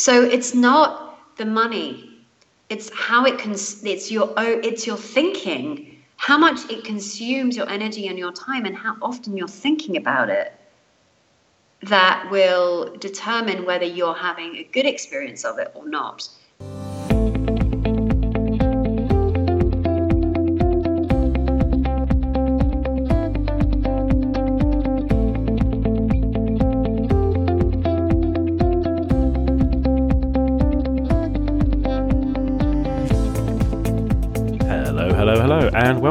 So it's not the money; it's how it cons- It's your it's your thinking, how much it consumes your energy and your time, and how often you're thinking about it. That will determine whether you're having a good experience of it or not.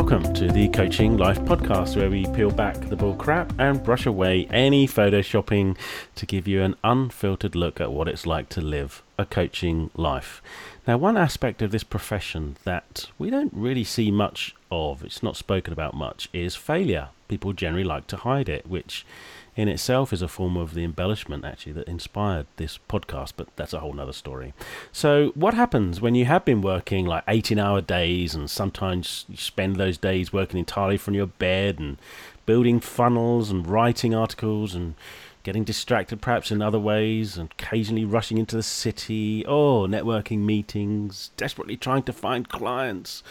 Welcome to the Coaching Life podcast, where we peel back the bull crap and brush away any photoshopping to give you an unfiltered look at what it's like to live a coaching life. Now, one aspect of this profession that we don't really see much of, it's not spoken about much, is failure. People generally like to hide it, which in itself is a form of the embellishment actually that inspired this podcast, but that's a whole nother story. So, what happens when you have been working like 18 hour days and sometimes you spend those days working entirely from your bed and building funnels and writing articles and getting distracted perhaps in other ways and occasionally rushing into the city, oh, networking meetings, desperately trying to find clients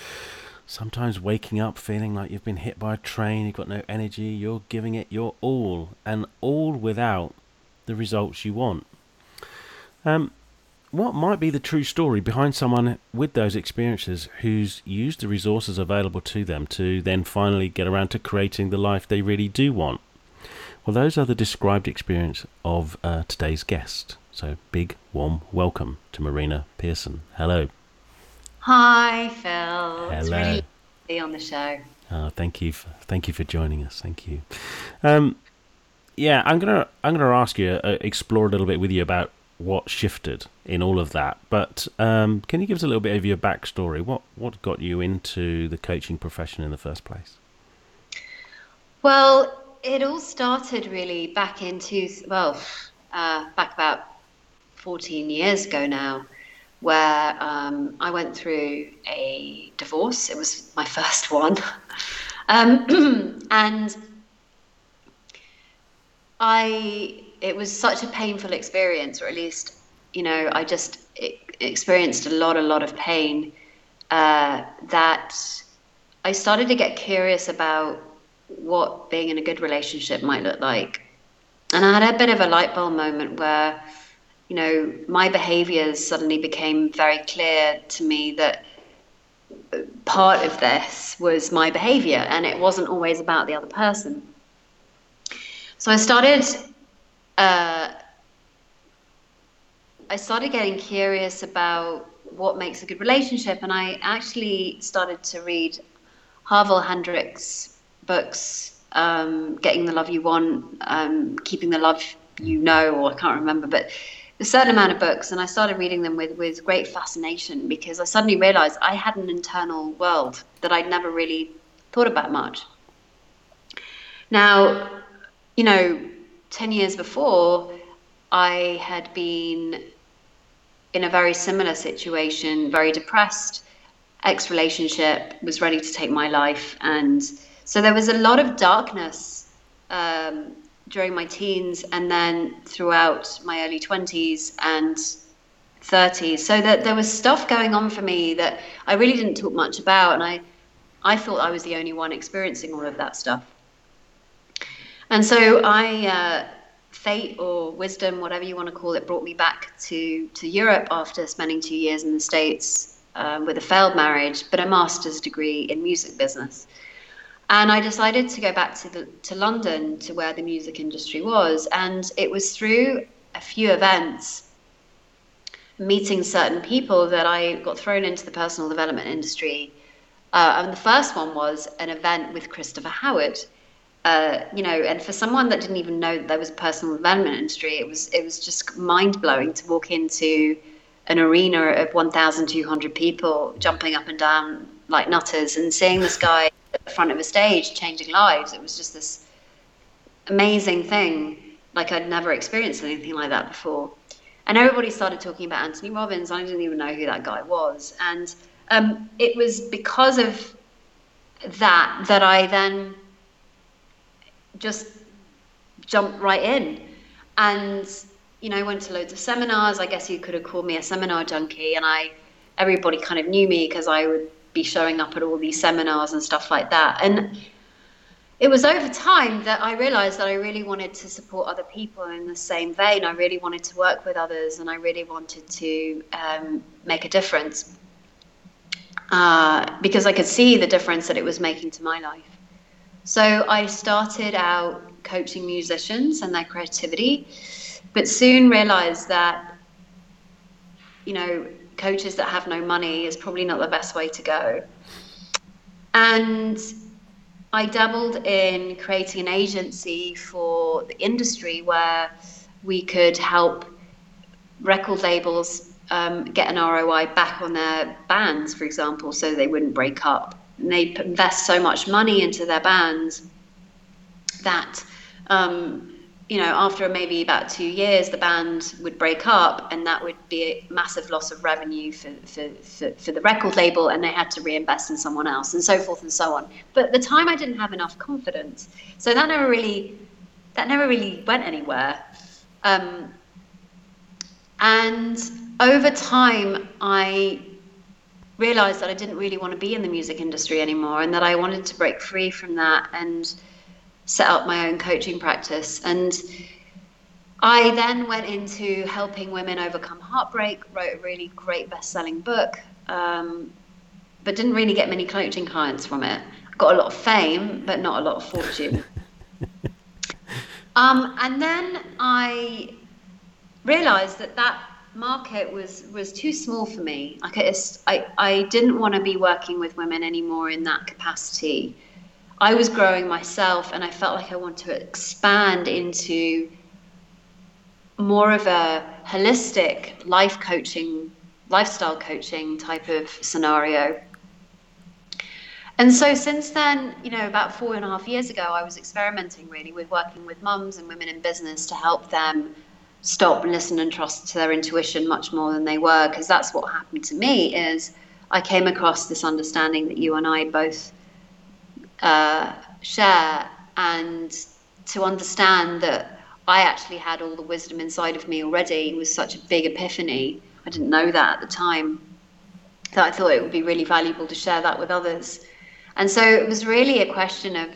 sometimes waking up feeling like you've been hit by a train, you've got no energy, you're giving it your all, and all without the results you want. Um, what might be the true story behind someone with those experiences who's used the resources available to them to then finally get around to creating the life they really do want? Well, those are the described experience of uh, today's guest. So, big warm welcome to Marina Pearson. Hello. Hi, Phil. Hello. It's really to be on the show. Oh, thank you. For, thank you for joining us. Thank you. Um, yeah, I'm gonna I'm gonna ask you uh, explore a little bit with you about what shifted in all of that. But um, can you give us a little bit of your backstory? What what got you into the coaching profession in the first place? Well, it all started really back into well, uh, back about 14 years ago now where um, I went through a divorce. It was my first one. um, and I, it was such a painful experience, or at least, you know, I just experienced a lot, a lot of pain uh, that I started to get curious about what being in a good relationship might look like. And I had a bit of a light bulb moment where you know, my behaviors suddenly became very clear to me that part of this was my behavior and it wasn't always about the other person. So I started, uh, I started getting curious about what makes a good relationship, and I actually started to read Harville Hendrix books, um, Getting the Love You Want, um, Keeping the Love You Know, or I can't remember, but a certain amount of books and I started reading them with, with great fascination because I suddenly realized I had an internal world that I'd never really thought about much. Now, you know, 10 years before, I had been in a very similar situation, very depressed, ex relationship, was ready to take my life. And so there was a lot of darkness um, during my teens and then throughout my early 20s and 30s so that there was stuff going on for me that i really didn't talk much about and i i thought i was the only one experiencing all of that stuff. And so i uh, fate or wisdom whatever you want to call it brought me back to to europe after spending two years in the states um, with a failed marriage but a master's degree in music business and I decided to go back to the, to London to where the music industry was, and it was through a few events, meeting certain people that I got thrown into the personal development industry. Uh, and the first one was an event with Christopher Howard. Uh, you know, and for someone that didn't even know that there was a personal development industry, it was it was just mind blowing to walk into an arena of 1,200 people jumping up and down like nutters and seeing this guy the front of a stage changing lives. It was just this amazing thing. Like I'd never experienced anything like that before. And everybody started talking about Anthony Robbins. I didn't even know who that guy was. And um, it was because of that that I then just jumped right in. And you know, went to loads of seminars. I guess you could have called me a seminar junkie, and I everybody kind of knew me because I would be showing up at all these seminars and stuff like that. And it was over time that I realized that I really wanted to support other people in the same vein. I really wanted to work with others, and I really wanted to um, make a difference uh, because I could see the difference that it was making to my life. So I started out coaching musicians and their creativity, but soon realized that, you know, coaches that have no money is probably not the best way to go. And I dabbled in creating an agency for the industry where we could help record labels um, get an ROI back on their bands, for example, so they wouldn't break up. And they invest so much money into their bands that um, you know, after maybe about two years, the band would break up, and that would be a massive loss of revenue for, for, for, for, the record label, and they had to reinvest in someone else, and so forth and so on. But at the time, I didn't have enough confidence, so that never really, that never really went anywhere. Um, and over time, I realized that I didn't really want to be in the music industry anymore, and that I wanted to break free from that and set up my own coaching practice. And I then went into helping women overcome heartbreak, wrote a really great best selling book, um, but didn't really get many coaching clients from it. Got a lot of fame, but not a lot of fortune. um, and then I realized that that market was was too small for me. Like I, I didn't want to be working with women anymore in that capacity. I was growing myself and I felt like I want to expand into more of a holistic life coaching, lifestyle coaching type of scenario. And so since then, you know, about four and a half years ago, I was experimenting really with working with mums and women in business to help them stop, and listen, and trust to their intuition much more than they were. Because that's what happened to me is I came across this understanding that you and I both uh, share and to understand that I actually had all the wisdom inside of me already was such a big epiphany. I didn't know that at the time. That I thought it would be really valuable to share that with others. And so it was really a question of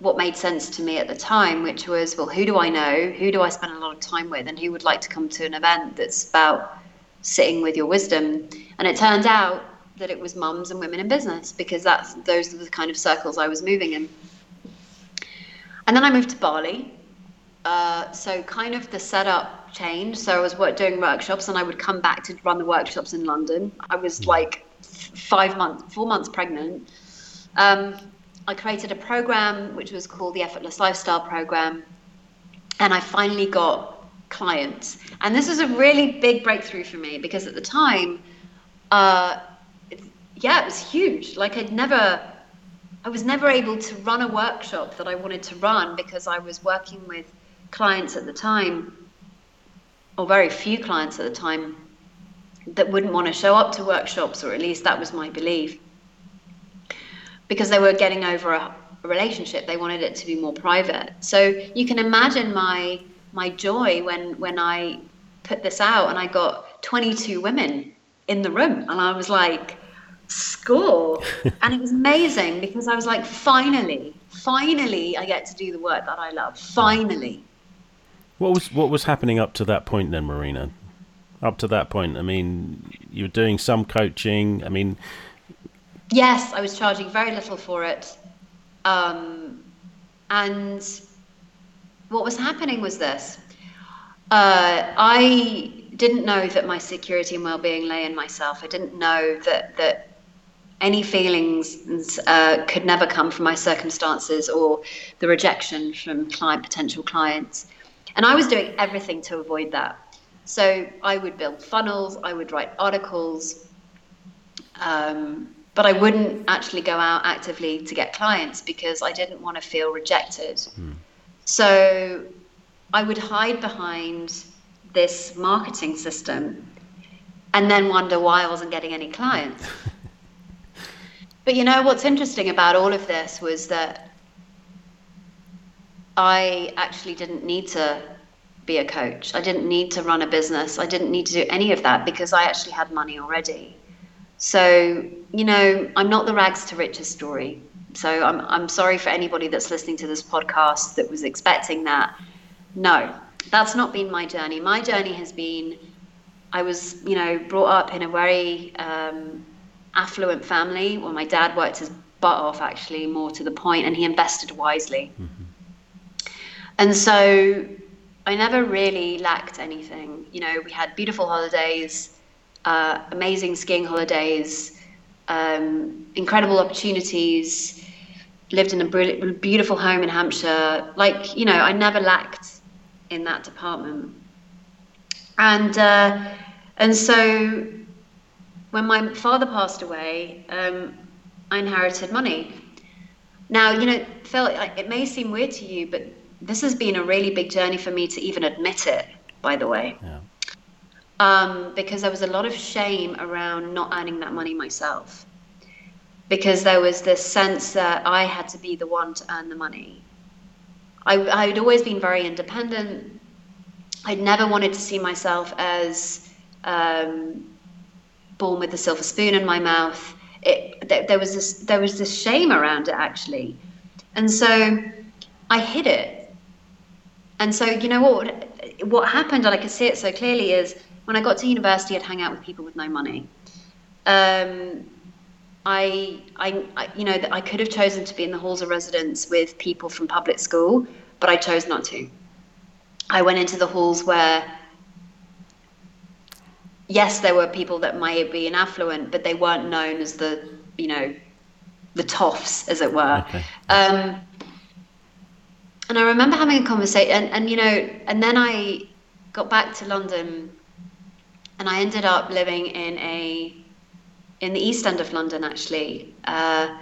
what made sense to me at the time, which was, well, who do I know? Who do I spend a lot of time with? And who would like to come to an event that's about sitting with your wisdom? And it turned out that it was mums and women in business because that's those are the kind of circles I was moving in. And then I moved to Bali. Uh, so kind of the setup changed. So I was work, doing workshops, and I would come back to run the workshops in London. I was like five months, four months pregnant. Um, I created a program which was called the Effortless Lifestyle Program, and I finally got clients. And this was a really big breakthrough for me because at the time, uh, yeah, it was huge. Like I'd never, I was never able to run a workshop that I wanted to run because I was working with clients at the time, or very few clients at the time, that wouldn't want to show up to workshops, or at least that was my belief. Because they were getting over a, a relationship, they wanted it to be more private. So you can imagine my my joy when when I put this out and I got 22 women in the room, and I was like, score. and it was amazing because I was like, finally, finally, I get to do the work that I love. Finally. What was what was happening up to that point then, Marina? Up to that point, I mean, you were doing some coaching. I mean, yes, I was charging very little for it, um, and what was happening was this: uh, I didn't know that my security and well-being lay in myself. I didn't know that that any feelings uh, could never come from my circumstances or the rejection from client potential clients. And i was doing everything to avoid that. So i would build funnels i would write articles um, but i wouldn't actually go out actively to get clients because i didn't want to feel rejected. Mm. so i would hide behind this marketing system and then wonder why i wasn't getting any clients But you know what's interesting about all of this was that I actually didn't need to be a coach. I didn't need to run a business. I didn't need to do any of that because I actually had money already. So, you know, I'm not the rags to riches story. So I'm, I'm sorry for anybody that's listening to this podcast that was expecting that. No, that's not been my journey. My journey has been I was, you know, brought up in a very um, affluent family Well, my dad worked his butt off, actually, more to the point, and he invested wisely. Mm-hmm. And so I never really lacked anything. You know, we had beautiful holidays, uh, amazing skiing holidays, um, incredible opportunities, lived in a beautiful home in Hampshire. Like, you know, I never lacked in that department. And, uh, and so when my father passed away, um, I inherited money. Now, you know, Phil, it may seem weird to you, but this has been a really big journey for me to even admit it, by the way. Yeah. Um, because there was a lot of shame around not earning that money myself. Because there was this sense that I had to be the one to earn the money. I, I'd always been very independent. I'd never wanted to see myself as um, born with a silver spoon in my mouth. It, there, there was this there was this shame around it actually, and so I hid it and so, you know what? What happened, and I could see it so clearly, is when I got to university, I'd hang out with people with no money. Um, I, I, I, you know, I could have chosen to be in the halls of residence with people from public school, but I chose not to. I went into the halls where, yes, there were people that might be in affluent, but they weren't known as the, you know, the toffs, as it were. Okay. Um, and I remember having a conversation, and, and you know, and then I got back to London, and I ended up living in a in the East End of London, actually. Uh,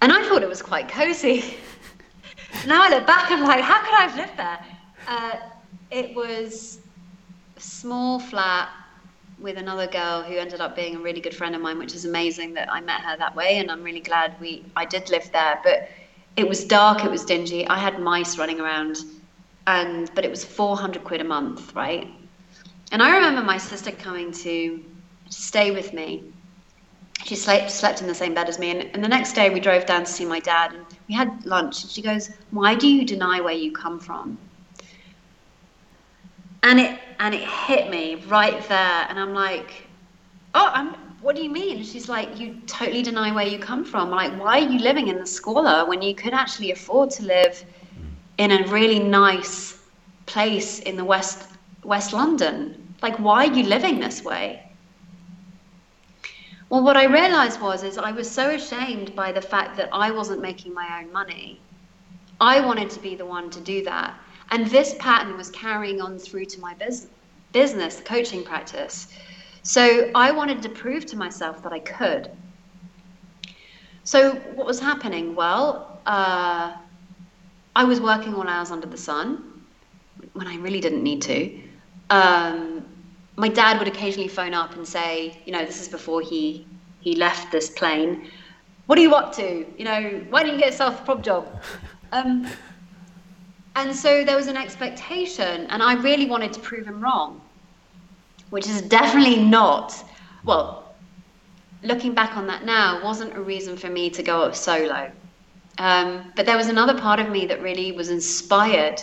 and I thought it was quite cozy. now I look back, I'm like, how could I have lived there? Uh, it was small flat with another girl who ended up being a really good friend of mine, which is amazing that I met her that way, and I'm really glad we I did live there. But it was dark, it was dingy. I had mice running around, and but it was 400 quid a month, right? And I remember my sister coming to stay with me. She slept, slept in the same bed as me, and, and the next day we drove down to see my dad, and we had lunch. And she goes, "Why do you deny where you come from?" And it and it hit me right there, and I'm like, "Oh, I'm what do you mean? she's like, you totally deny where you come from. Like, why are you living in the squalor when you could actually afford to live in a really nice place in the West West London? Like, why are you living this way? Well, what I realized was is I was so ashamed by the fact that I wasn't making my own money. I wanted to be the one to do that. And this pattern was carrying on through to my business, business coaching practice. So I wanted to prove to myself that I could. So what was happening? Well, uh, I was working all hours under the sun when I really didn't need to. Um, my dad would occasionally phone up and say, you know, this is before he he left this plane. What are you up to? You know, why don't you get yourself a prop job? Um, and so there was an expectation, and I really wanted to prove him wrong which is definitely not, well, looking back on that now, wasn't a reason for me to go up solo. Um, but there was another part of me that really was inspired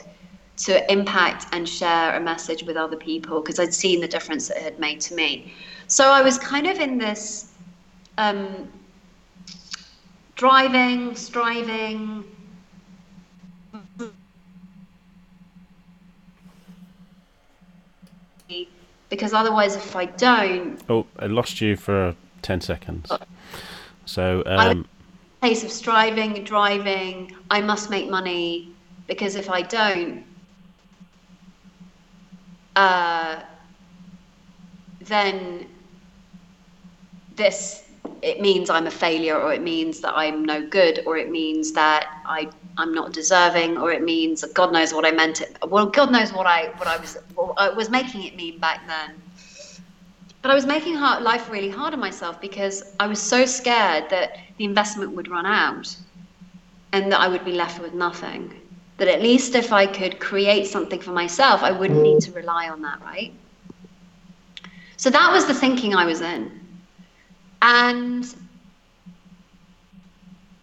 to impact and share a message with other people because I'd seen the difference that it had made to me. So I was kind of in this um, driving, striving, because otherwise, if I don't, oh, I lost you for ten seconds. So, um, pace of striving, driving, I must make money because if I don't, uh, then this it means I'm a failure, or it means that I'm no good, or it means that I I'm not deserving, or it means God knows what I meant it. Well, God knows what I what I was what I was making it mean back then. But I was making hard, life really hard on myself because I was so scared that the investment would run out, and that I would be left with nothing. that at least if I could create something for myself, I wouldn't need to rely on that, right? So that was the thinking I was in. And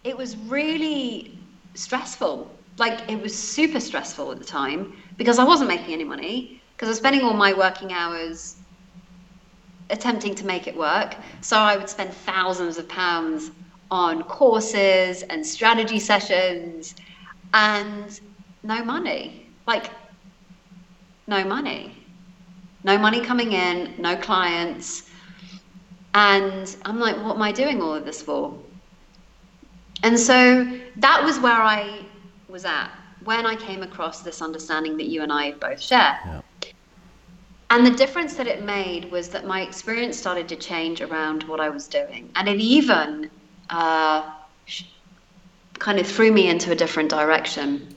it was really stressful. Like it was super stressful at the time because I wasn't making any money because I was spending all my working hours attempting to make it work. So I would spend thousands of pounds on courses and strategy sessions and no money. Like, no money. No money coming in, no clients. And I'm like, what am I doing all of this for? And so that was where I was at when I came across this understanding that you and I both share. Yeah. And the difference that it made was that my experience started to change around what I was doing. And it even uh, kind of threw me into a different direction.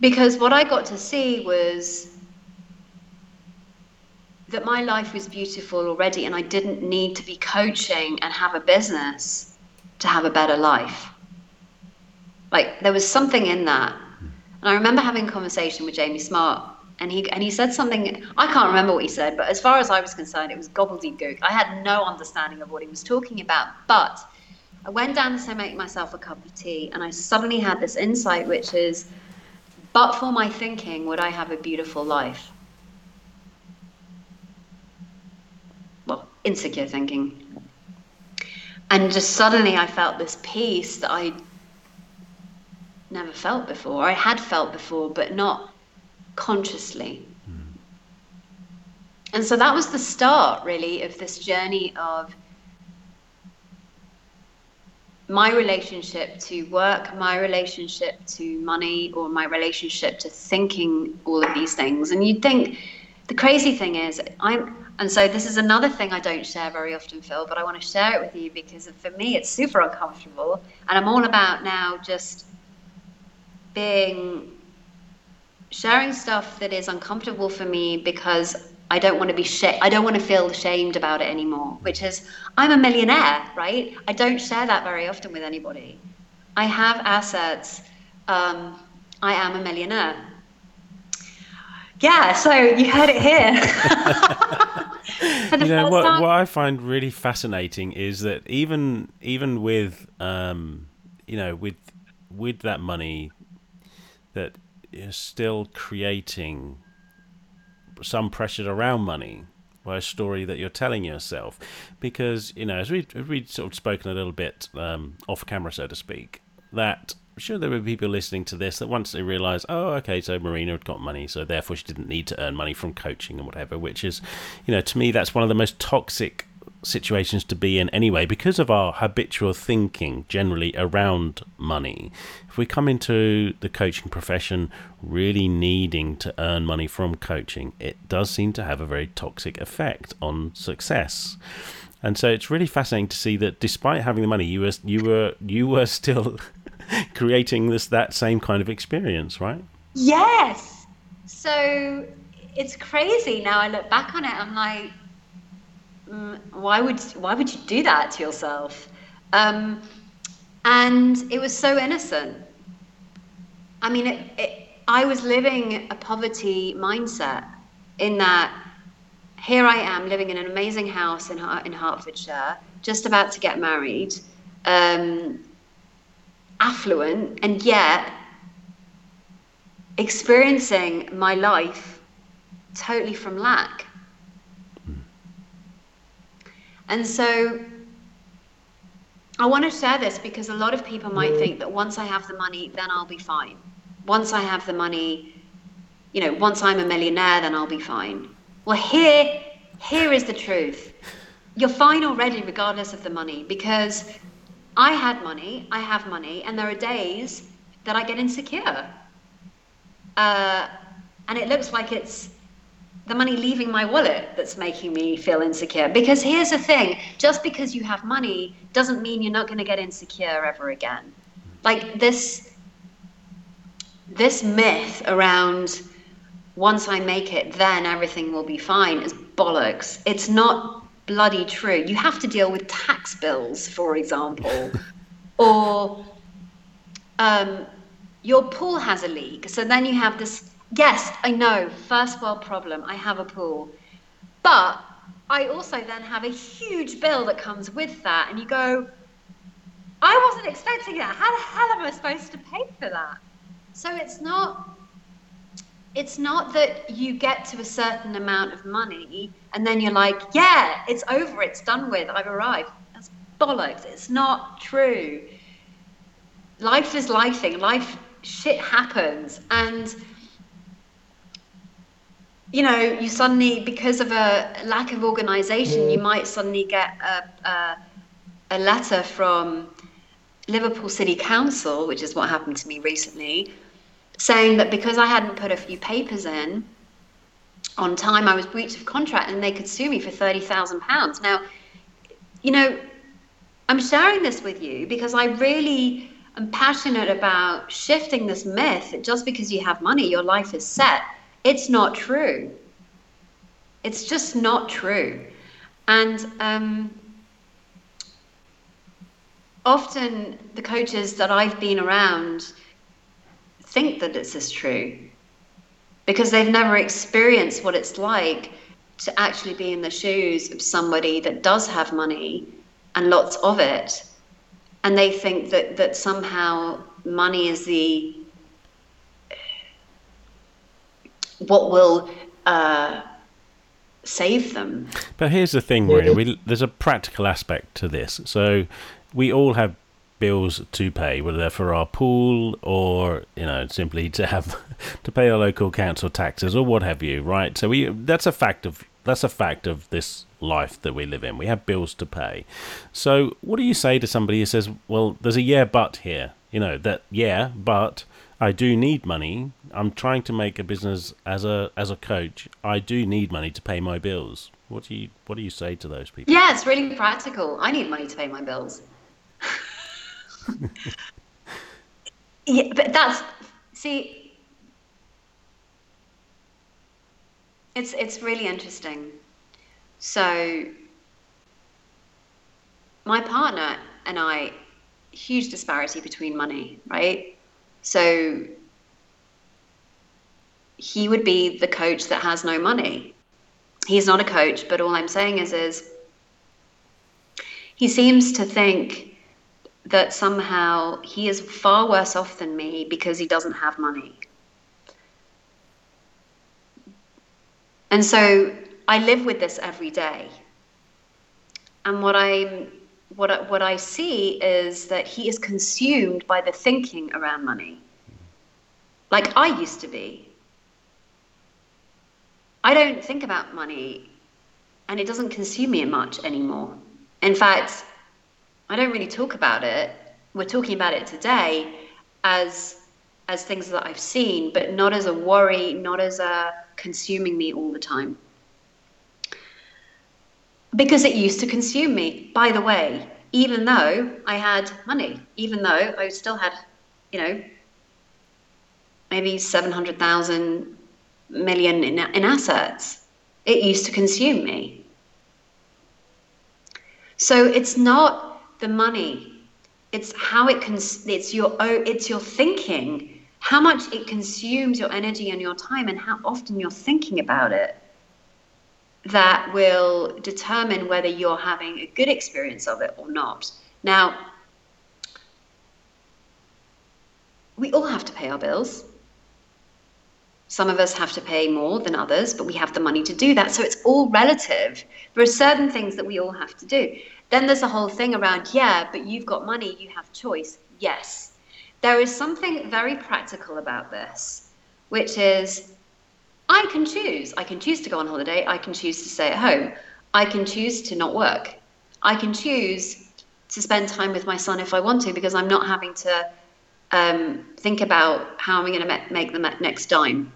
Because what I got to see was that my life was beautiful already and I didn't need to be coaching and have a business to have a better life. Like there was something in that. And I remember having a conversation with Jamie Smart and he and he said something I can't remember what he said, but as far as I was concerned, it was gobbledygook. I had no understanding of what he was talking about. But I went down to make myself a cup of tea, and I suddenly had this insight, which is, but for my thinking, would I have a beautiful life? Well, insecure thinking. And just suddenly I felt this peace that I never felt before. I had felt before, but not consciously. Mm. And so that was the start, really, of this journey of my relationship to work, my relationship to money, or my relationship to thinking all of these things. And you'd think the crazy thing is, I'm, and so this is another thing I don't share very often, Phil, but I want to share it with you because for me it's super uncomfortable. And I'm all about now just being sharing stuff that is uncomfortable for me because I don't want to be sh- I don't want to feel ashamed about it anymore. Which is, I'm a millionaire, right? I don't share that very often with anybody. I have assets. Um, I am a millionaire. Yeah, so you heard it here. you know what? What I find really fascinating is that even even with um, you know with with that money that is still creating some pressure around money by a story that you're telling yourself. Because, you know, as we, we've sort of spoken a little bit um, off camera, so to speak, that I'm sure there were people listening to this that once they realise, oh, okay, so Marina had got money, so therefore she didn't need to earn money from coaching and whatever, which is, you know, to me, that's one of the most toxic situations to be in anyway because of our habitual thinking generally around money. If we come into the coaching profession really needing to earn money from coaching, it does seem to have a very toxic effect on success. And so it's really fascinating to see that despite having the money, you were you were you were still creating this that same kind of experience, right? Yes. So it's crazy now. I look back on it. I'm like, mm, why would why would you do that to yourself? Um, and it was so innocent. I mean, it, it, I was living a poverty mindset in that here I am living in an amazing house in, in Hertfordshire, just about to get married, um, affluent, and yet experiencing my life totally from lack. And so I want to share this because a lot of people might think that once I have the money, then I'll be fine. Once I have the money, you know, once I'm a millionaire, then I'll be fine. Well, here, here is the truth. You're fine already, regardless of the money, because I had money, I have money, and there are days that I get insecure. Uh, and it looks like it's the money leaving my wallet that's making me feel insecure. Because here's the thing just because you have money doesn't mean you're not going to get insecure ever again. Like this, this myth around once I make it, then everything will be fine is bollocks. It's not bloody true. You have to deal with tax bills, for example, or um, your pool has a leak. So then you have this. Yes, I know, first world problem. I have a pool, but I also then have a huge bill that comes with that, and you go, I wasn't expecting that. How the hell am I supposed to pay for that? So it's not it's not that you get to a certain amount of money and then you're like, yeah, it's over, it's done with, I've arrived. That's bollocks. It's not true. Life is lifing. Life shit happens and you know, you suddenly, because of a lack of organization, you mm. might suddenly get a, a, a letter from Liverpool City Council, which is what happened to me recently, saying that because I hadn't put a few papers in on time, I was breach of contract and they could sue me for £30,000. Now, you know, I'm sharing this with you because I really am passionate about shifting this myth that just because you have money, your life is set. It's not true. It's just not true. And um, often the coaches that I've been around think that this is true because they've never experienced what it's like to actually be in the shoes of somebody that does have money and lots of it and they think that that somehow money is the what will uh, save them. But here's the thing, Marina. We, there's a practical aspect to this. So we all have bills to pay, whether they're for our pool or you know simply to have to pay our local council taxes or what have you, right? So we that's a fact of that's a fact of this life that we live in. We have bills to pay. So what do you say to somebody who says, "Well, there's a yeah but here," you know that yeah but I do need money. I'm trying to make a business as a as a coach. I do need money to pay my bills. What do you what do you say to those people? Yeah, it's really practical. I need money to pay my bills. yeah, but that's see, it's it's really interesting. So my partner and I, huge disparity between money, right? So he would be the coach that has no money. He's not a coach, but all I'm saying is is he seems to think that somehow he is far worse off than me because he doesn't have money. And so I live with this every day. And what I what I, what I see is that he is consumed by the thinking around money. Like I used to be. I don't think about money and it doesn't consume me much anymore. In fact, I don't really talk about it. We're talking about it today as as things that I've seen, but not as a worry, not as a consuming me all the time. Because it used to consume me. By the way, even though I had money, even though I still had, you know, maybe 700,000 million in, in assets, it used to consume me. So it's not the money. It's how it cons- it's your oh, it's your thinking, how much it consumes your energy and your time, and how often you're thinking about it. That will determine whether you're having a good experience of it or not. Now, we all have to pay our bills. Some of us have to pay more than others, but we have the money to do that. So it's all relative. There are certain things that we all have to do. Then there's a whole thing around, yeah, but you've got money, you have choice. Yes. There is something very practical about this, which is I can choose. I can choose to go on holiday. I can choose to stay at home. I can choose to not work. I can choose to spend time with my son if I want to because I'm not having to um, think about how am I going to make the next dime.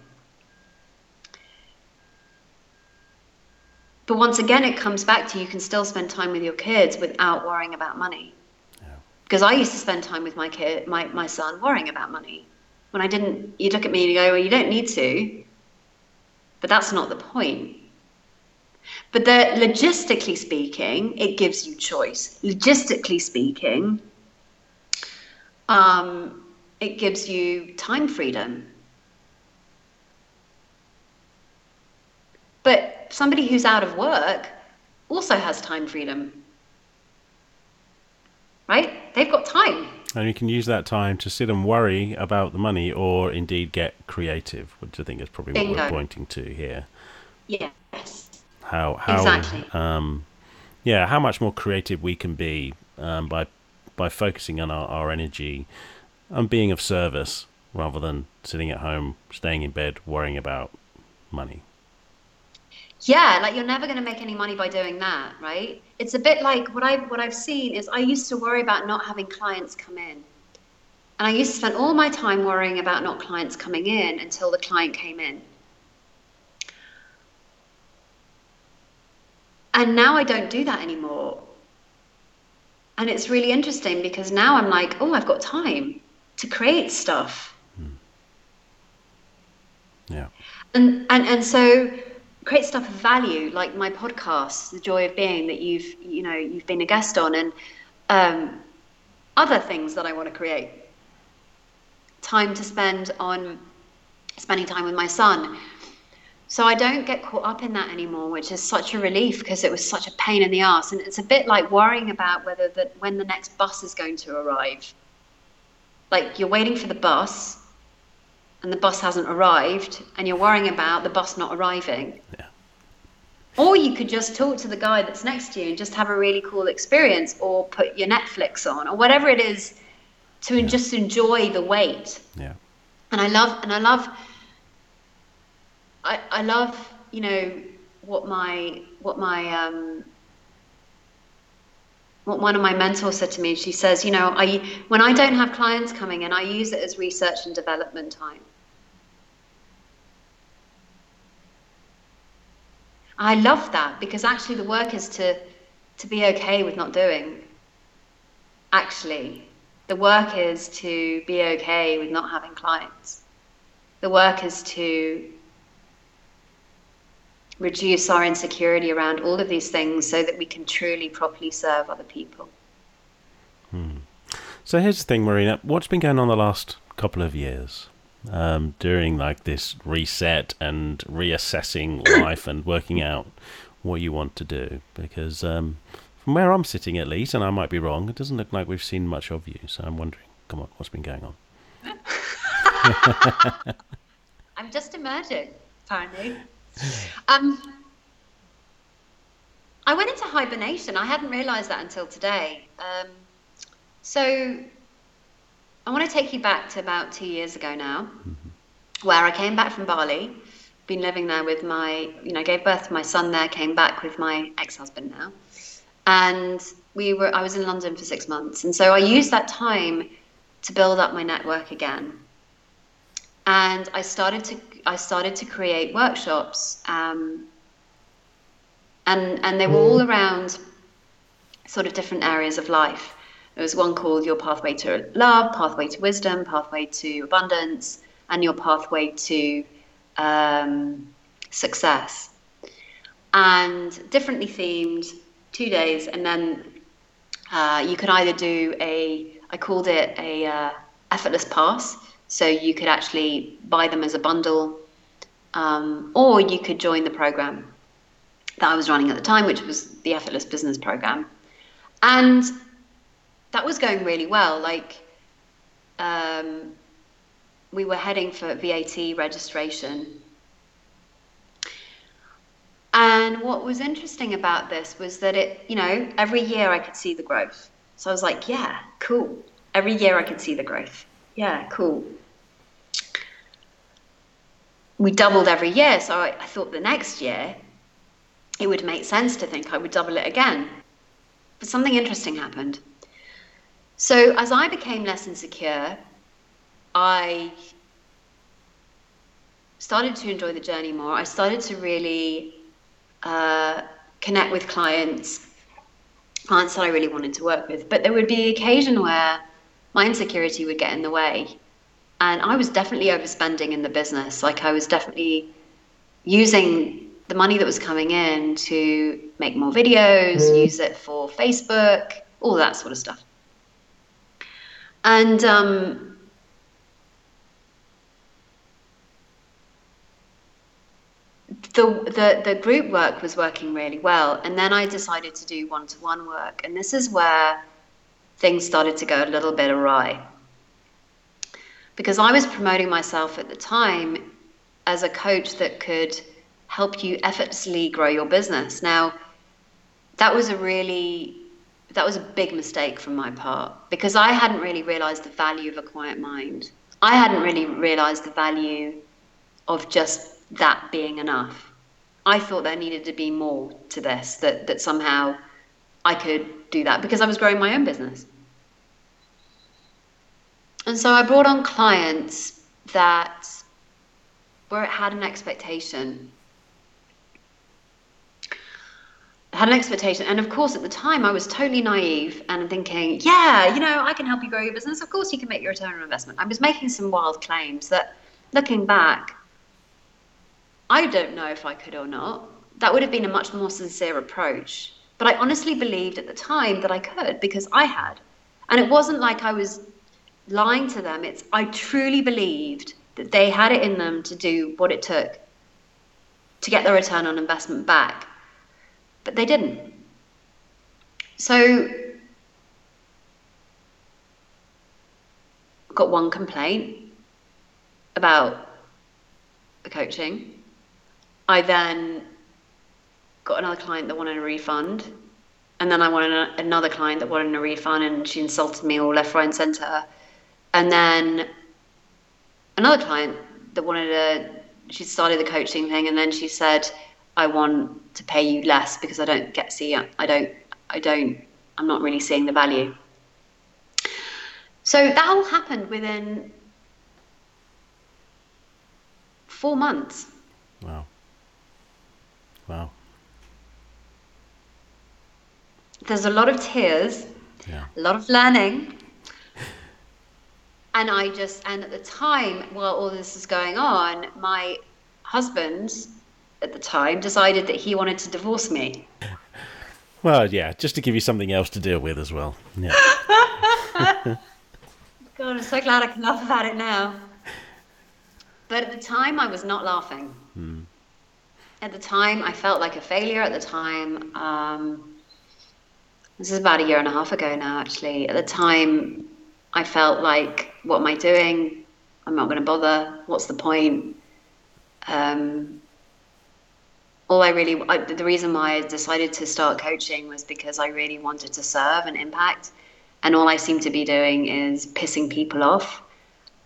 But once again, it comes back to you can still spend time with your kids without worrying about money. Yeah. Because I used to spend time with my kid, my, my son, worrying about money. When I didn't, you look at me and you go, well, you don't need to. But that's not the point. But the, logistically speaking, it gives you choice. Logistically speaking, um, it gives you time freedom. But somebody who's out of work also has time freedom. Right? They've got time. And you can use that time to sit and worry about the money or indeed get creative, which I think is probably what we're pointing to here. Yes. How, how exactly. Um, yeah, how much more creative we can be um, by by focusing on our, our energy and being of service rather than sitting at home, staying in bed, worrying about money. Yeah, like you're never going to make any money by doing that, right? It's a bit like what I've what I've seen is I used to worry about not having clients come in. And I used to spend all my time worrying about not clients coming in until the client came in. And now I don't do that anymore. And it's really interesting because now I'm like, oh, I've got time to create stuff. Hmm. Yeah. And and and so create stuff of value, like my podcast, The Joy of Being, that you've you know you've been a guest on, and um, other things that I want to create. Time to spend on spending time with my son. So I don't get caught up in that anymore, which is such a relief because it was such a pain in the ass. And it's a bit like worrying about whether that when the next bus is going to arrive. Like you're waiting for the bus and the bus hasn't arrived and you're worrying about the bus not arriving. Or you could just talk to the guy that's next to you and just have a really cool experience or put your Netflix on or whatever it is to yeah. just enjoy the wait. Yeah. And I love and I love I, I love, you know, what my what my um what one of my mentors said to me. She says, you know, I when I don't have clients coming in, I use it as research and development time. I love that because actually the work is to to be okay with not doing. Actually, the work is to be okay with not having clients. The work is to reduce our insecurity around all of these things so that we can truly properly serve other people. Hmm. So here's the thing, Marina. What's been going on the last couple of years um, during like this reset and reassessing life and working out what you want to do? Because um, from where I'm sitting, at least, and I might be wrong, it doesn't look like we've seen much of you. So I'm wondering, come on, what's been going on? I'm just emerging, apparently. Um, I went into hibernation. I hadn't realized that until today. Um, so I want to take you back to about two years ago now, mm-hmm. where I came back from Bali, been living there with my, you know, gave birth to my son there, came back with my ex-husband now, and we were. I was in London for six months, and so I used that time to build up my network again. And I started to I started to create workshops, um, and and they were all around sort of different areas of life. There was one called Your Pathway to Love, Pathway to Wisdom, Pathway to Abundance, and Your Pathway to um, Success. And differently themed, two days, and then uh, you could either do a, I called it a uh, effortless pass, so you could actually buy them as a bundle, um, or you could join the program that I was running at the time, which was the Effortless Business Program. And that was going really well. Like, um, we were heading for VAT registration. And what was interesting about this was that it, you know, every year I could see the growth. So I was like, yeah, cool. Every year I could see the growth. Yeah, cool we doubled every year. So I, I thought the next year it would make sense to think I would double it again. But something interesting happened. So as I became less insecure, I started to enjoy the journey more. I started to really uh, connect with clients, clients that I really wanted to work with. But there would be occasion where my insecurity would get in the way and I was definitely overspending in the business. Like I was definitely using the money that was coming in to make more videos, mm. use it for Facebook, all that sort of stuff. And um, the, the, the group work was working really well. And then I decided to do one to one work. And this is where things started to go a little bit awry. Because I was promoting myself at the time as a coach that could help you effortlessly grow your business. Now, that was a really that was a big mistake from my part because I hadn't really realized the value of a quiet mind. I hadn't really realized the value of just that being enough. I thought there needed to be more to this, that, that somehow I could do that because I was growing my own business. And so I brought on clients that where it had an expectation had an expectation. And of course, at the time, I was totally naive and thinking, yeah, you know, I can help you grow your business. Of course, you can make your return on investment. I was making some wild claims that, looking back, I don't know if I could or not. That would have been a much more sincere approach. But I honestly believed at the time that I could because I had. And it wasn't like I was lying to them. It's I truly believed that they had it in them to do what it took to get their return on investment back but they didn't. So, got one complaint about the coaching. I then got another client that wanted a refund. And then I wanted another client that wanted a refund, and she insulted me all left, right, and center. And then another client that wanted a, she started the coaching thing, and then she said, I want to pay you less because I don't get see I don't I don't I'm not really seeing the value. So that all happened within four months. Wow. Wow. There's a lot of tears, yeah. a lot of learning. And I just, and at the time while all this is going on, my husband at the time decided that he wanted to divorce me. Well, yeah, just to give you something else to deal with as well. Yeah. God, I'm so glad I can laugh about it now. But at the time, I was not laughing. Hmm. At the time, I felt like a failure. At the time, um, this is about a year and a half ago now, actually. At the time, I felt like, what am I doing? I'm not going to bother. What's the point? Um, all I really, I, the reason why I decided to start coaching was because I really wanted to serve and impact. And all I seem to be doing is pissing people off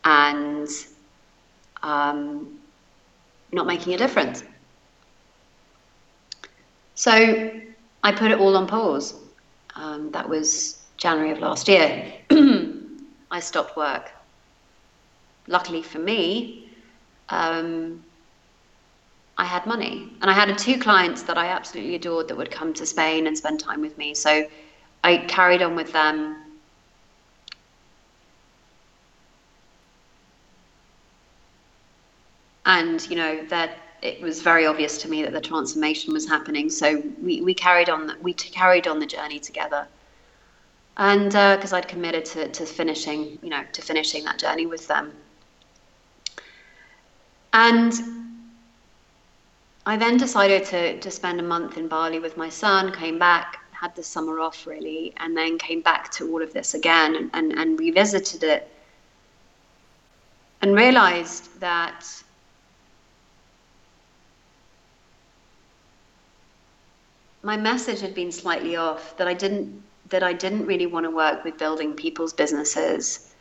and um, not making a difference. So I put it all on pause. Um, that was January of last year. I stopped work. Luckily for me, um, I had money. And I had two clients that I absolutely adored that would come to Spain and spend time with me. So I carried on with them. And, you know, that it was very obvious to me that the transformation was happening. So we, we carried on we carried on the journey together. And because uh, I'd committed to, to finishing, you know, to finishing that journey with them. And I then decided to, to spend a month in Bali with my son, came back, had the summer off really, and then came back to all of this again and, and, and revisited it. And realized that my message had been slightly off that I didn't that I didn't really want to work with building people's businesses.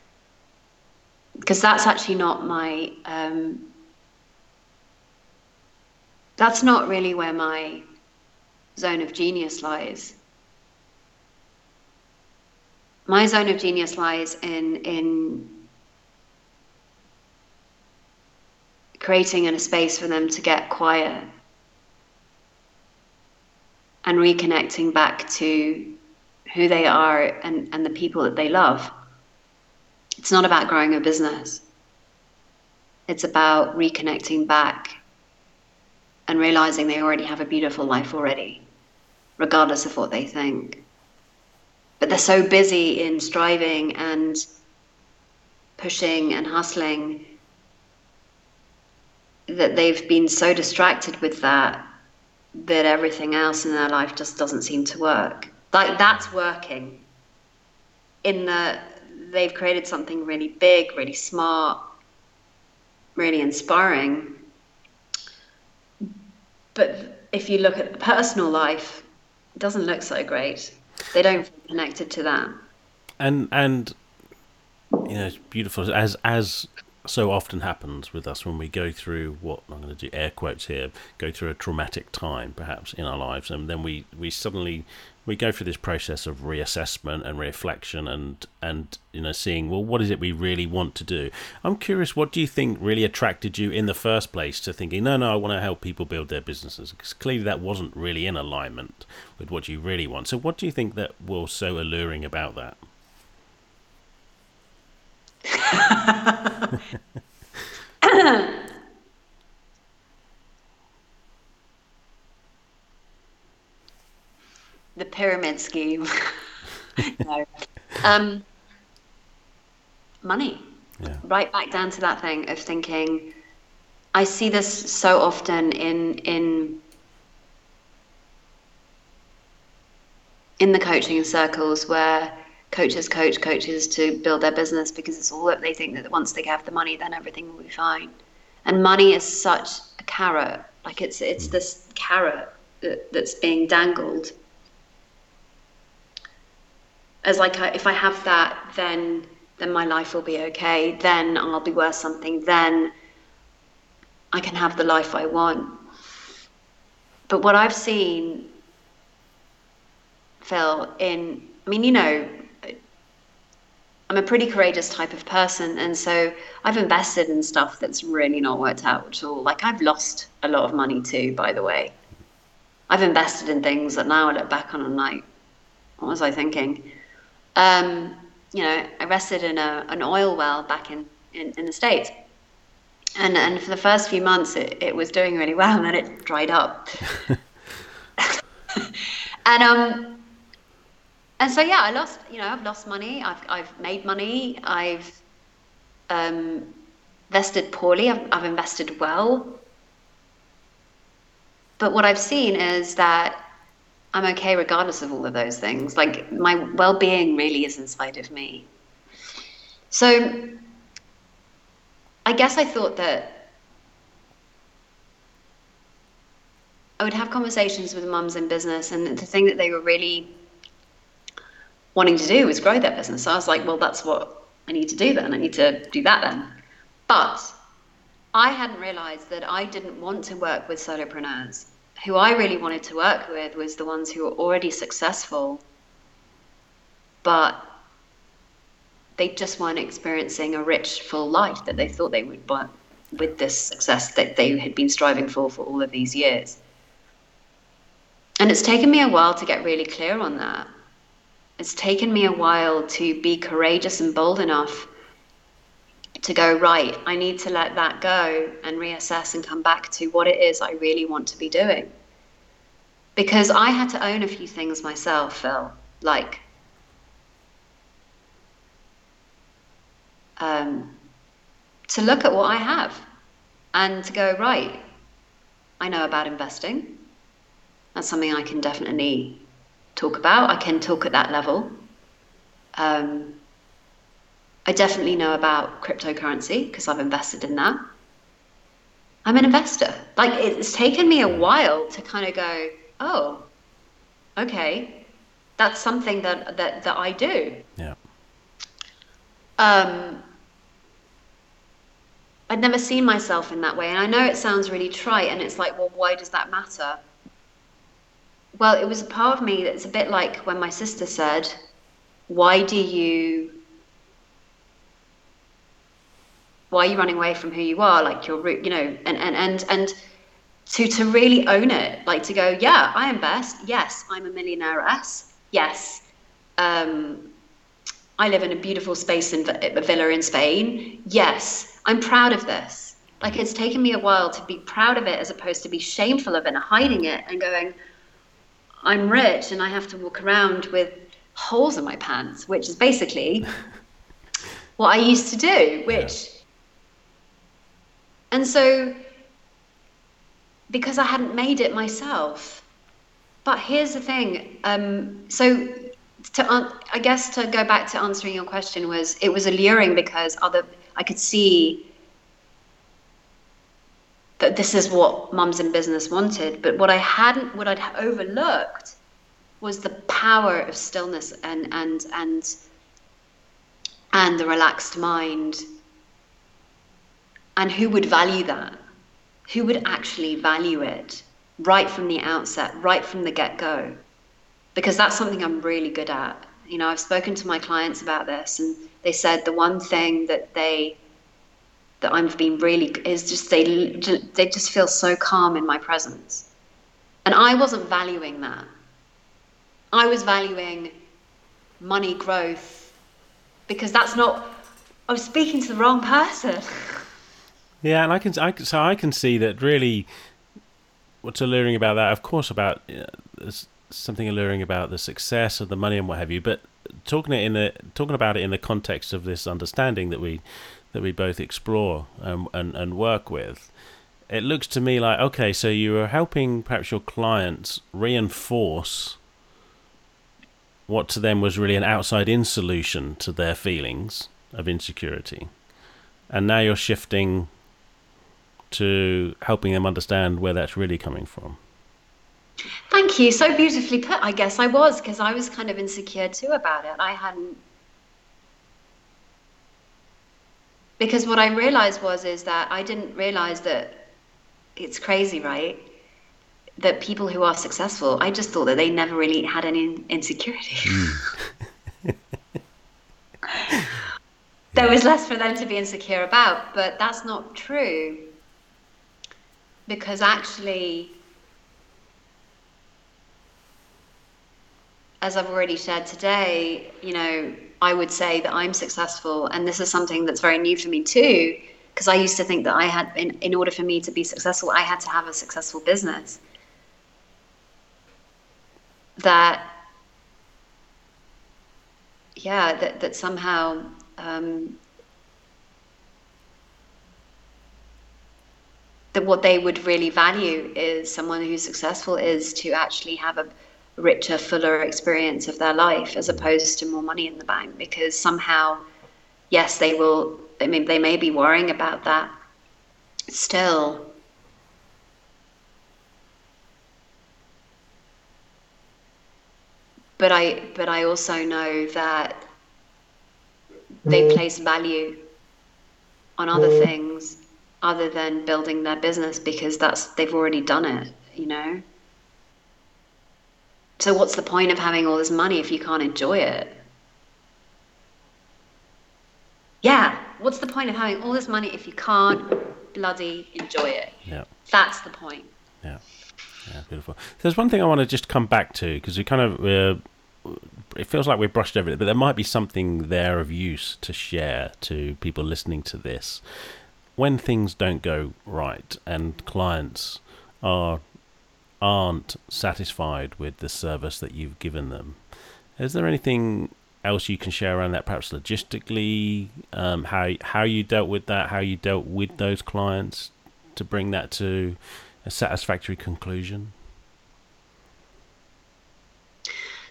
Because that's actually not my um, that's not really where my zone of genius lies. My zone of genius lies in in creating a space for them to get quiet and reconnecting back to who they are and, and the people that they love. It's not about growing a business. It's about reconnecting back and realizing they already have a beautiful life already, regardless of what they think. But they're so busy in striving and pushing and hustling that they've been so distracted with that that everything else in their life just doesn't seem to work. Like that's working. In the they've created something really big, really smart, really inspiring. But if you look at personal life, it doesn't look so great. They don't feel connected to that. And and you know, it's beautiful as as so often happens with us when we go through what I'm going to do air quotes here, go through a traumatic time perhaps in our lives, and then we we suddenly we go through this process of reassessment and reflection and and you know seeing well what is it we really want to do. I'm curious, what do you think really attracted you in the first place to thinking no no I want to help people build their businesses because clearly that wasn't really in alignment with what you really want. So what do you think that was so alluring about that? the pyramid scheme. no. Um, money. Yeah. Right back down to that thing of thinking. I see this so often in in in the coaching circles where coaches coach coaches to build their business because it's all that they think that once they have the money then everything will be fine and money is such a carrot like it's it's this carrot that, that's being dangled as like if i have that then then my life will be okay then i'll be worth something then i can have the life i want but what i've seen phil in i mean you know I'm a pretty courageous type of person, and so I've invested in stuff that's really not worked out at all. Like I've lost a lot of money too, by the way. I've invested in things that now I look back on and like, what was I thinking? Um, you know, I invested in a, an oil well back in, in, in the States. And, and for the first few months, it, it was doing really well, and then it dried up. and um, and so yeah, I lost. You know, I've lost money. I've I've made money. I've um, invested poorly. I've, I've invested well. But what I've seen is that I'm okay regardless of all of those things. Like my well-being really is inside of me. So I guess I thought that I would have conversations with mums in business, and the thing that they were really wanting to do was grow their business. So I was like, well, that's what I need to do then. I need to do that then. But I hadn't realized that I didn't want to work with solopreneurs. Who I really wanted to work with was the ones who were already successful, but they just weren't experiencing a rich, full life that they thought they would want with this success that they had been striving for for all of these years. And it's taken me a while to get really clear on that it's taken me a while to be courageous and bold enough to go, right, I need to let that go and reassess and come back to what it is I really want to be doing. Because I had to own a few things myself, Phil, like um, to look at what I have and to go, right, I know about investing. That's something I can definitely talk about. I can talk at that level. Um, I definitely know about cryptocurrency because I've invested in that. I'm an investor. Like it's taken me a while to kind of go, oh, okay, that's something that that that I do. Yeah. Um, I'd never seen myself in that way, and I know it sounds really trite, and it's like, well, why does that matter? well, it was a part of me that's a bit like when my sister said, "Why do you? Why are you running away from who you are? Like your root, you know?" And and and and to to really own it, like to go, "Yeah, I am best. Yes, I'm a millionairess. Yes, um, I live in a beautiful space in a villa in Spain. Yes, I'm proud of this." Like it's taken me a while to be proud of it as opposed to be shameful of it and hiding it and going, I'm rich and I have to walk around with holes in my pants, which is basically what I used to do, which. Yeah. And so because I hadn't made it myself. But here's the thing. Um, so, to uh, I guess to go back to answering your question was it was alluring because other I could see that this is what mums in business wanted. But what I hadn't, what I'd overlooked, was the power of stillness and and and and the relaxed mind. And who would value that? Who would actually value it right from the outset, right from the get go? Because that's something I'm really good at. You know, I've spoken to my clients about this, and they said the one thing that they that I've been really is just they they just feel so calm in my presence, and I wasn't valuing that. I was valuing money growth because that's not. I was speaking to the wrong person. Yeah, and I can, I so I can see that really. What's alluring about that? Of course, about uh, there's something alluring about the success of the money and what have you. But talking it in the talking about it in the context of this understanding that we that we both explore um, and and work with, it looks to me like okay, so you are helping perhaps your clients reinforce what to them was really an outside in solution to their feelings of insecurity. And now you're shifting to helping them understand where that's really coming from. Thank you. So beautifully put. I guess I was because I was kind of insecure too about it. I hadn't because what I realized was is that I didn't realize that it's crazy, right? That people who are successful, I just thought that they never really had any insecurity. Mm. there was less for them to be insecure about, but that's not true because actually, as I've already shared today, you know, I would say that I'm successful, and this is something that's very new for me too, because I used to think that I had, in, in order for me to be successful, I had to have a successful business. That, yeah, that, that somehow um, that what they would really value is someone who's successful is to actually have a richer, fuller experience of their life as opposed to more money in the bank because somehow, yes, they will, I mean, they may be worrying about that still. But I, but I also know that they mm. place value on other mm. things other than building their business because that's they've already done it, you know. So what's the point of having all this money if you can't enjoy it? Yeah, what's the point of having all this money if you can't bloody enjoy it? Yeah. That's the point. Yeah. Yeah, beautiful. There's one thing I want to just come back to because we kind of uh, it feels like we've brushed over it, but there might be something there of use to share to people listening to this when things don't go right and clients are aren't satisfied with the service that you've given them, is there anything else you can share around that, perhaps logistically, um, how how you dealt with that, how you dealt with those clients to bring that to a satisfactory conclusion?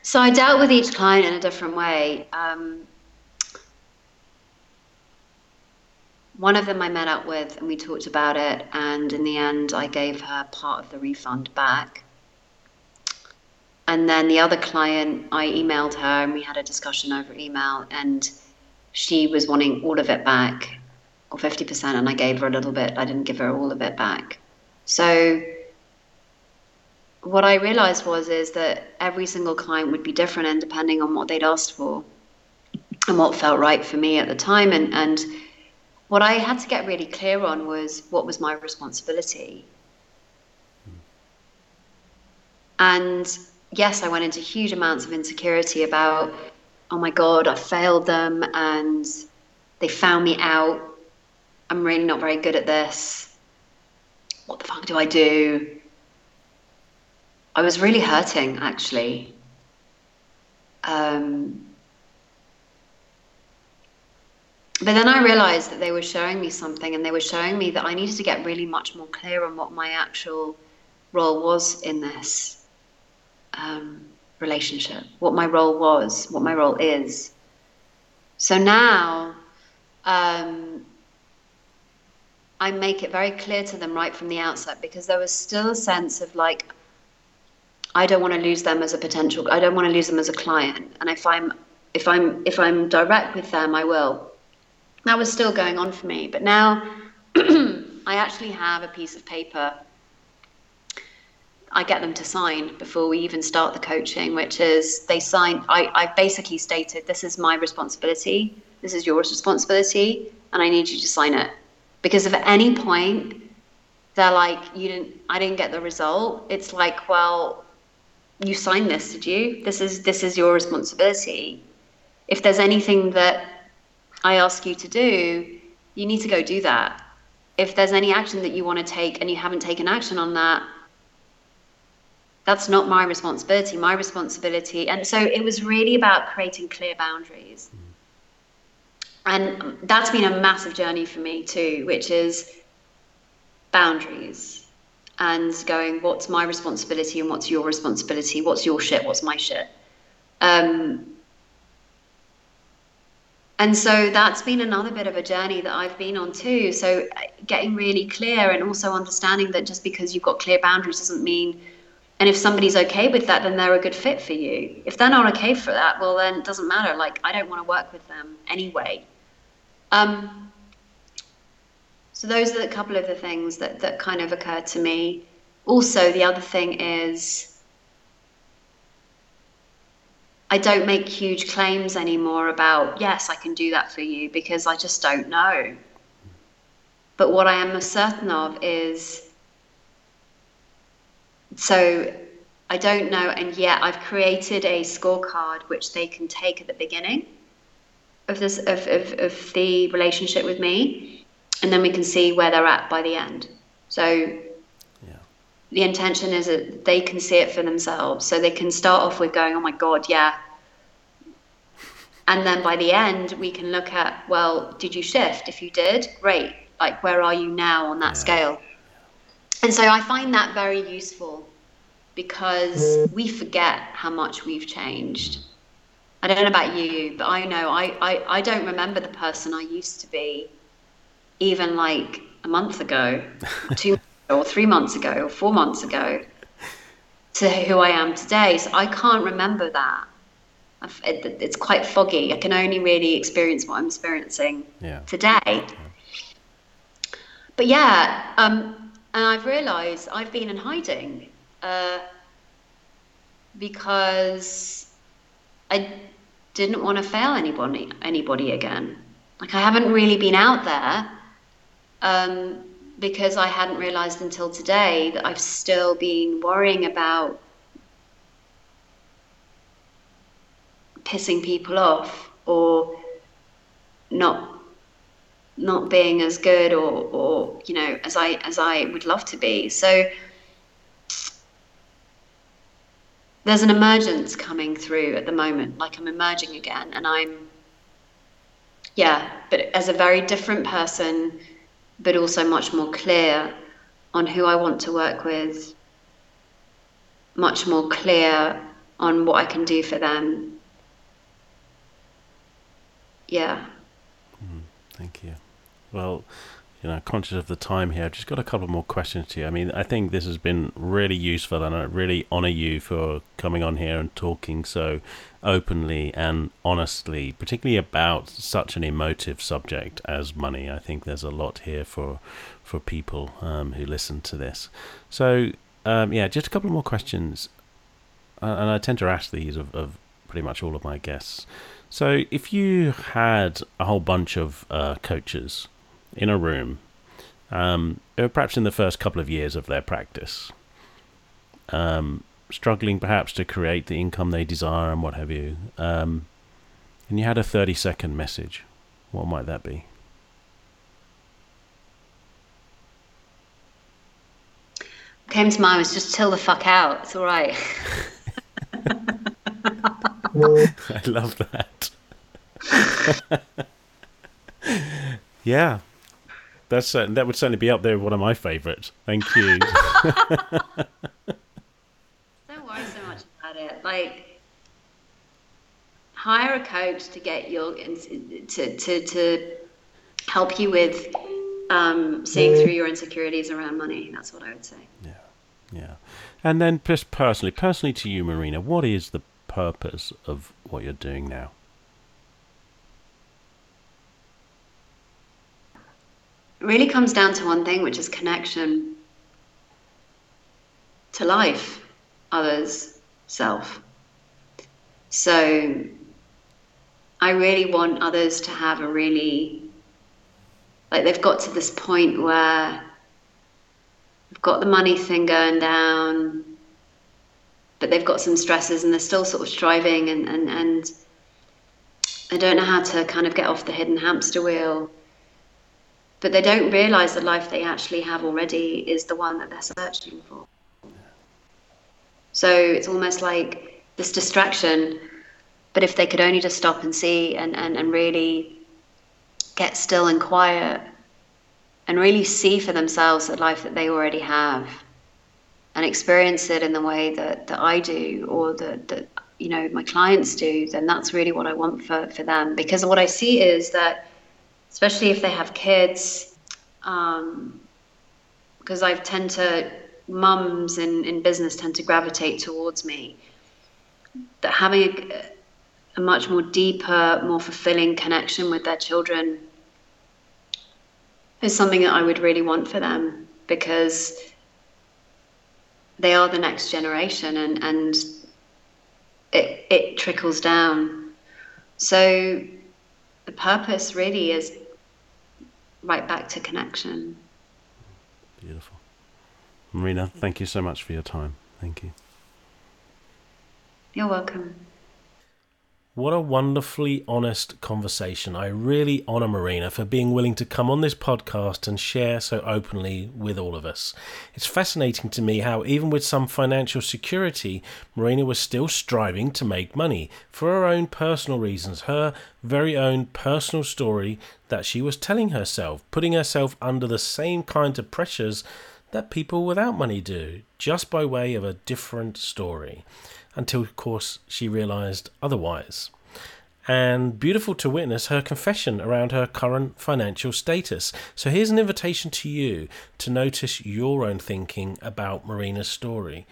So I dealt with each client in a different way. Um, one of them I met up with and we talked about it. And in the end, I gave her part of the refund back. And then the other client, I emailed her and we had a discussion over email. And she was wanting all of it back, or 50%. And I gave her a little bit. I didn't give her all of it back. So what I realized was is that every single client would be different and depending on what they'd asked for and what felt right for me at the time. And, and what I had to get really clear on was what was my responsibility. And yes, I went into huge amounts of insecurity about, oh my God, I failed them and they found me out. I'm really not very good at this. What the fuck do I do? I was really hurting actually. Um, but then I realized that they were showing me something and they were showing me that I needed to get really much more clear on what my actual role was in this um, relationship, what my role was, what my role is. So now um, I make it very clear to them right from the outset because there was still a sense of like, I don't want to lose them as a potential. I don't want to lose them as a client. And if I'm if I'm if I'm direct with them, I will. That was still going on for me, but now I actually have a piece of paper I get them to sign before we even start the coaching, which is they sign. I, I basically stated, this is my responsibility, this is your responsibility, and I need you to sign it. Because if at any point they're like, you didn't, I didn't get the result, it's like, well, you signed this, did you? This is this is your responsibility. If there's anything that I ask you to do, you need to go do that. If there's any action that you want to take and you haven't taken action on that, that's not my responsibility. My responsibility. And so it was really about creating clear boundaries. And that's been a massive journey for me too, which is boundaries and going, what's my responsibility and what's your responsibility? What's your shit? What's my shit? Um, and so that's been another bit of a journey that I've been on too. So getting really clear and also understanding that just because you've got clear boundaries doesn't mean and if somebody's okay with that, then they're a good fit for you. If they're not okay for that, well, then it doesn't matter. Like, I don't want to work with them anyway. Um, so those are a couple of the things that, that kind of occurred to me. Also, the other thing is I don't make huge claims anymore about, yes, I can do that for you because I just don't know. But what I am certain of is so I don't know, and yet I've created a scorecard which they can take at the beginning of this of, of, of the relationship with me, and then we can see where they're at by the end. So. The intention is that they can see it for themselves, so they can start off with going, "Oh my God, yeah." And then by the end, we can look at, well, did you shift? If you did, great. Like, where are you now on that yeah. scale? And so I find that very useful because we forget how much we've changed. I don't know about you, but I know I, I, I don't remember the person I used to be even like a month ago, two or three months ago, or four months ago to who I am today. So I can't remember that. It's quite foggy. I can only really experience what I'm experiencing yeah. today. Yeah. But yeah, um, and I've realised I've been in hiding uh, because I didn't want to fail anybody anybody again. Like I haven't really been out there um, because I hadn't realised until today that I've still been worrying about pissing people off or not not being as good or, or you know as I as I would love to be. So there's an emergence coming through at the moment, like I'm emerging again, and I'm yeah, but as a very different person, but also much more clear on who I want to work with, much more clear on what I can do for them. Yeah. Mm, thank you. Well, you know, conscious of the time here, I've just got a couple more questions to you. I mean, I think this has been really useful, and I really honour you for coming on here and talking so openly and honestly, particularly about such an emotive subject as money. I think there's a lot here for for people um, who listen to this. So, um, yeah, just a couple more questions, uh, and I tend to ask these of, of pretty much all of my guests. So, if you had a whole bunch of uh, coaches in a room, um, perhaps in the first couple of years of their practice, um, struggling perhaps to create the income they desire and what have you, um, and you had a 30 second message, what might that be? Came to mind was just chill the fuck out. It's all right. I love that. yeah, That's uh, that would certainly be up there with one of my favourites. Thank you. Don't worry so much about it. Like, hire a coach to get your to to to help you with um, seeing through your insecurities around money. That's what I would say. Yeah, yeah. And then just personally, personally to you, Marina, what is the purpose of what you're doing now? Really comes down to one thing, which is connection to life, others, self. So I really want others to have a really, like, they've got to this point where they've got the money thing going down, but they've got some stresses and they're still sort of striving and, and, and they don't know how to kind of get off the hidden hamster wheel but they don't realize the life they actually have already is the one that they're searching for. So it's almost like this distraction, but if they could only just stop and see and, and, and really get still and quiet and really see for themselves the life that they already have and experience it in the way that, that I do or that, that you know my clients do, then that's really what I want for, for them. Because what I see is that especially if they have kids. Um, because I tend to, mums in, in business tend to gravitate towards me. That having a, a much more deeper, more fulfilling connection with their children is something that I would really want for them because they are the next generation and, and it, it trickles down. So the purpose really is right back to connection. Beautiful. Marina, thank you so much for your time. Thank you. You're welcome. What a wonderfully honest conversation. I really honour Marina for being willing to come on this podcast and share so openly with all of us. It's fascinating to me how, even with some financial security, Marina was still striving to make money for her own personal reasons, her very own personal story that she was telling herself, putting herself under the same kind of pressures that people without money do, just by way of a different story until, of course, she realised otherwise. And beautiful to witness her confession around her current financial status. So here's an invitation to you to notice your own thinking about Marina's story.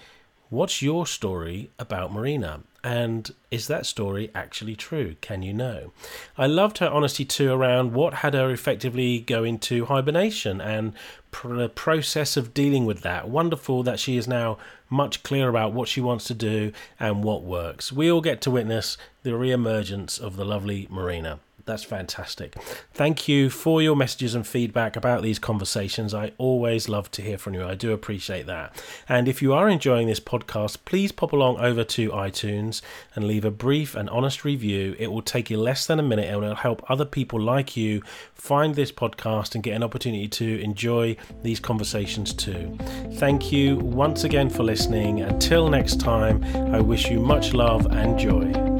What's your story about Marina? And is that story actually true? Can you know? I loved her honesty too around what had her effectively go into hibernation and the process of dealing with that. Wonderful that she is now much clearer about what she wants to do and what works. We all get to witness the re emergence of the lovely Marina. That's fantastic. Thank you for your messages and feedback about these conversations. I always love to hear from you. I do appreciate that. And if you are enjoying this podcast, please pop along over to iTunes and leave a brief and honest review. It will take you less than a minute and it will help other people like you find this podcast and get an opportunity to enjoy these conversations too. Thank you once again for listening. Until next time, I wish you much love and joy.